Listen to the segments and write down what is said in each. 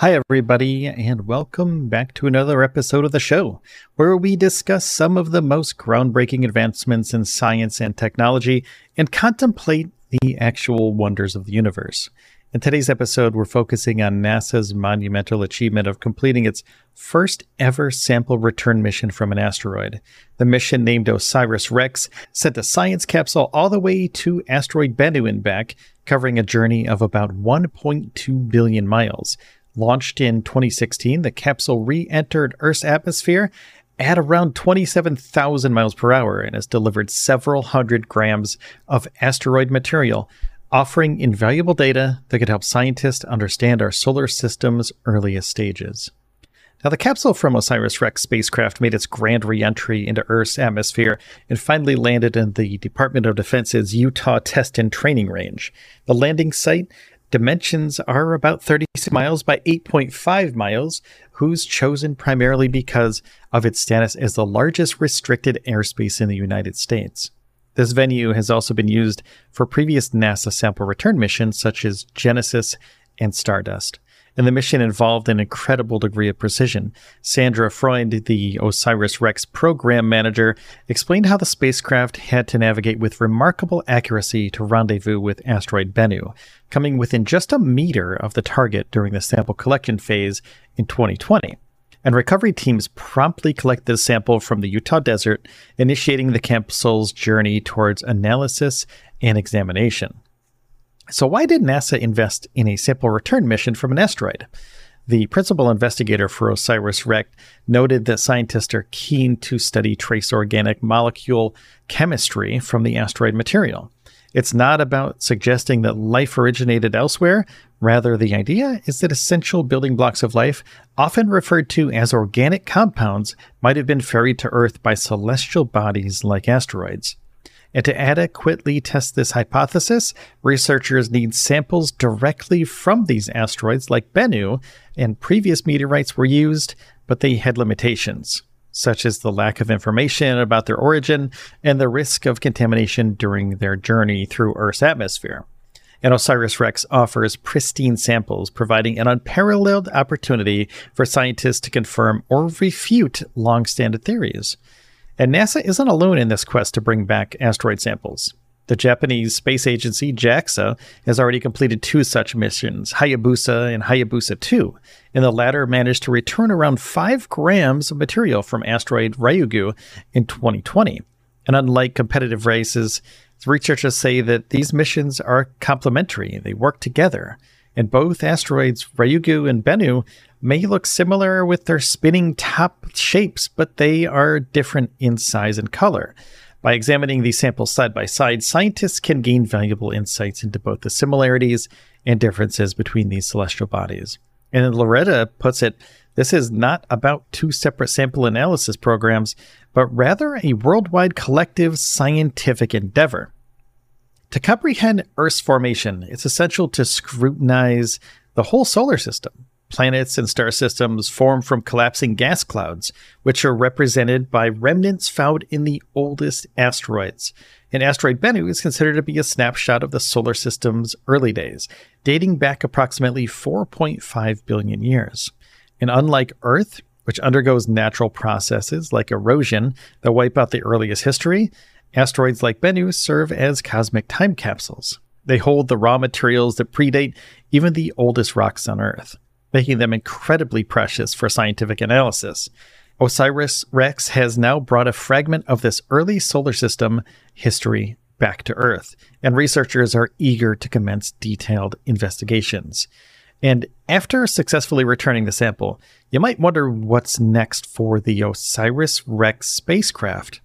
Hi, everybody, and welcome back to another episode of the show where we discuss some of the most groundbreaking advancements in science and technology and contemplate the actual wonders of the universe. In today's episode, we're focusing on NASA's monumental achievement of completing its first ever sample return mission from an asteroid. The mission, named OSIRIS REx, sent a science capsule all the way to asteroid Bennu and back, covering a journey of about 1.2 billion miles. Launched in 2016, the capsule re entered Earth's atmosphere at around 27,000 miles per hour and has delivered several hundred grams of asteroid material, offering invaluable data that could help scientists understand our solar system's earliest stages. Now, the capsule from OSIRIS REx spacecraft made its grand re entry into Earth's atmosphere and finally landed in the Department of Defense's Utah Test and Training Range. The landing site Dimensions are about 36 miles by 8.5 miles, who's chosen primarily because of its status as the largest restricted airspace in the United States. This venue has also been used for previous NASA sample return missions such as Genesis and Stardust and the mission involved an incredible degree of precision. Sandra Freund, the OSIRIS REx program manager, explained how the spacecraft had to navigate with remarkable accuracy to rendezvous with asteroid Bennu, coming within just a meter of the target during the sample collection phase in 2020 and recovery teams promptly collected the sample from the Utah desert, initiating the capsule's journey towards analysis and examination. So, why did NASA invest in a sample return mission from an asteroid? The principal investigator for OSIRIS REx noted that scientists are keen to study trace organic molecule chemistry from the asteroid material. It's not about suggesting that life originated elsewhere. Rather, the idea is that essential building blocks of life, often referred to as organic compounds, might have been ferried to Earth by celestial bodies like asteroids. And to adequately test this hypothesis, researchers need samples directly from these asteroids like Bennu, and previous meteorites were used, but they had limitations, such as the lack of information about their origin and the risk of contamination during their journey through Earth's atmosphere. And OSIRIS REx offers pristine samples, providing an unparalleled opportunity for scientists to confirm or refute long standing theories. And NASA isn't alone in this quest to bring back asteroid samples. The Japanese space agency JAXA has already completed two such missions, Hayabusa and Hayabusa 2, and the latter managed to return around 5 grams of material from asteroid Ryugu in 2020. And unlike competitive races, researchers say that these missions are complementary, they work together. And both asteroids, Ryugu and Bennu, may look similar with their spinning top shapes, but they are different in size and color. By examining these samples side by side, scientists can gain valuable insights into both the similarities and differences between these celestial bodies. And Lauretta puts it this is not about two separate sample analysis programs, but rather a worldwide collective scientific endeavor. To comprehend Earth's formation, it's essential to scrutinize the whole solar system. Planets and star systems form from collapsing gas clouds, which are represented by remnants found in the oldest asteroids. An asteroid Bennu is considered to be a snapshot of the solar system's early days, dating back approximately 4.5 billion years. And unlike Earth, which undergoes natural processes like erosion that wipe out the earliest history, asteroids like Bennu serve as cosmic time capsules. They hold the raw materials that predate even the oldest rocks on Earth. making them incredibly precious for scientific analysis. OSIRIS REx has now brought a fragment of this early solar system history back to Earth, and researchers are eager to commence detailed investigations. And after successfully returning the sample, you might wonder what's next for the OSIRIS REx spacecraft.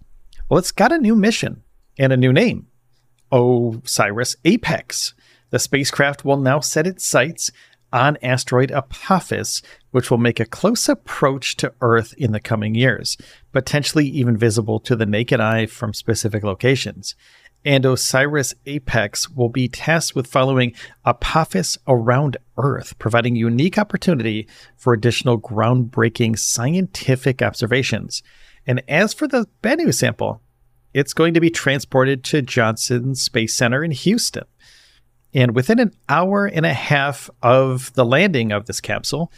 Well, it's got a new mission and a new name OSIRIS Apex. The spacecraft will now set its sights on asteroid Apophis, which will make a close approach to Earth in the coming years, potentially even visible to the naked eye from specific locations. And OSIRIS Apex will be tasked with following Apophis around Earth, providing unique opportunity for additional groundbreaking scientific observations. And as for the Bennu sample, it's going to be transported to Johnson Space Center in Houston. And within an hour and a half of the landing of this capsule,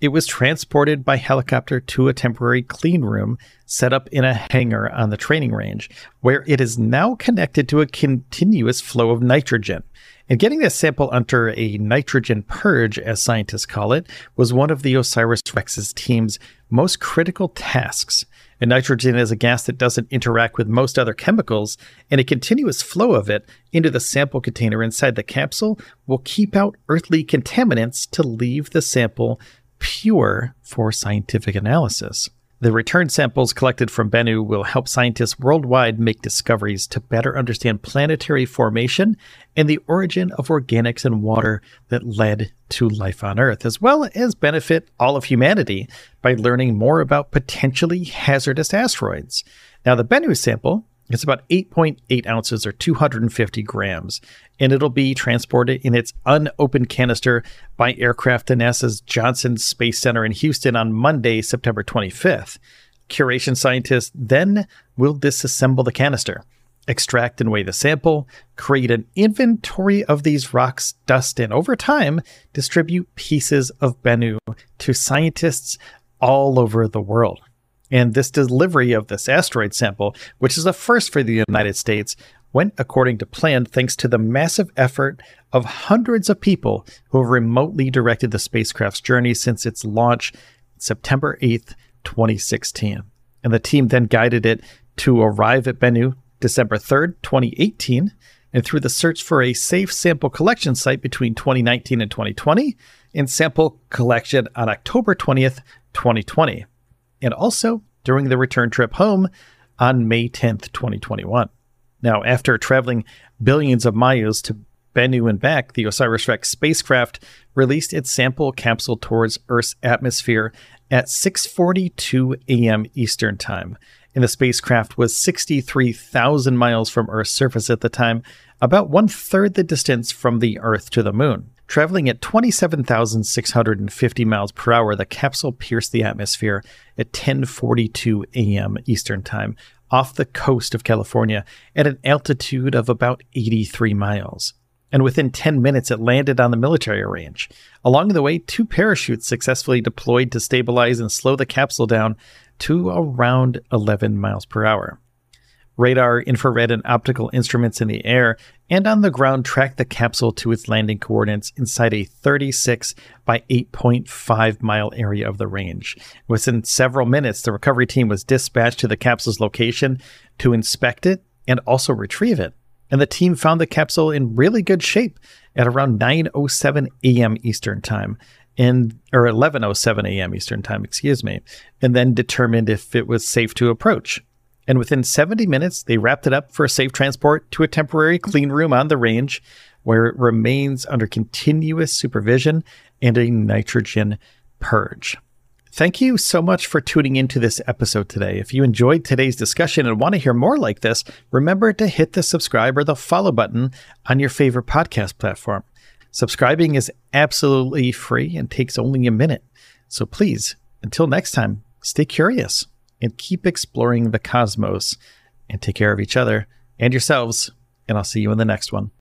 it was transported by helicopter to a temporary clean room set up in a hangar on the training range, where it is now connected to a continuous flow of nitrogen. And getting this sample under a nitrogen purge, as scientists call it, was one of the OSIRIS REx's team's most critical tasks. And nitrogen is a gas that doesn't interact with most other chemicals, and a continuous flow of it into the sample container inside the capsule will keep out earthly contaminants to leave the sample pure for scientific analysis. The return samples collected from Bennu will help scientists worldwide make discoveries to better understand planetary formation and the origin of organics and water that led to life on Earth, as well as benefit all of humanity by learning more about potentially hazardous asteroids. Now, the Bennu sample it's about 8.8 ounces or 250 grams, and it'll be transported in its unopened canister by aircraft to NASA's Johnson Space Center in Houston on Monday, September 25th. Curation scientists then will disassemble the canister, extract and weigh the sample, create an inventory of these rocks, dust, and over time, distribute pieces of Bennu to scientists all over the world. And this delivery of this asteroid sample, which is a first for the United States, went according to plan thanks to the massive effort of hundreds of people who have remotely directed the spacecraft's journey since its launch September 8th, 2016. And the team then guided it to arrive at Bennu December 3rd, 2018. And through the search for a safe sample collection site between 2019 and 2020, and sample collection on October 20th, 2020 and also during the return trip home on May 10th, 2021. Now, after traveling billions of miles to Bennu and back, the OSIRIS REx spacecraft released its sample capsule towards Earth's atmosphere at 6:42 a.m. Eastern Time. And the spacecraft was 63,000 miles from Earth's surface at the time, about one third the distance from the Earth to the Moon. Traveling at 27,650 miles per hour, the capsule pierced the atmosphere at 10:42 a.m. Eastern Time off the coast of California at an altitude of about 83 miles. And within 10 minutes, it landed on the military range. Along the way, two parachutes successfully deployed to stabilize and slow the capsule down to around 11 miles per hour. Radar, infrared, and optical instruments in the air and on the ground tracked the capsule to its landing coordinates inside a 36 by 8.5 mile area of the range. Within several minutes, the recovery team was dispatched to the capsule's location to inspect it and also retrieve it. And the team found the capsule in really good shape at around 9:07 a.m. Eastern Time and or 11:07 a.m. Eastern Time, excuse me, and then determined if it was safe to approach and within 70 minutes, they wrapped it up for a safe transport to a temporary clean room on the range where it remains under continuous supervision and a nitrogen purge. Thank you so much for tuning into this episode today. If you enjoyed today's discussion and want to hear more like this, remember to hit the subscribe or the follow button on your favorite podcast platform. Subscribing is absolutely free and takes only a minute. So please, until next time, stay curious and keep exploring the cosmos and take care of each other and yourselves. And I'll see you in the next one.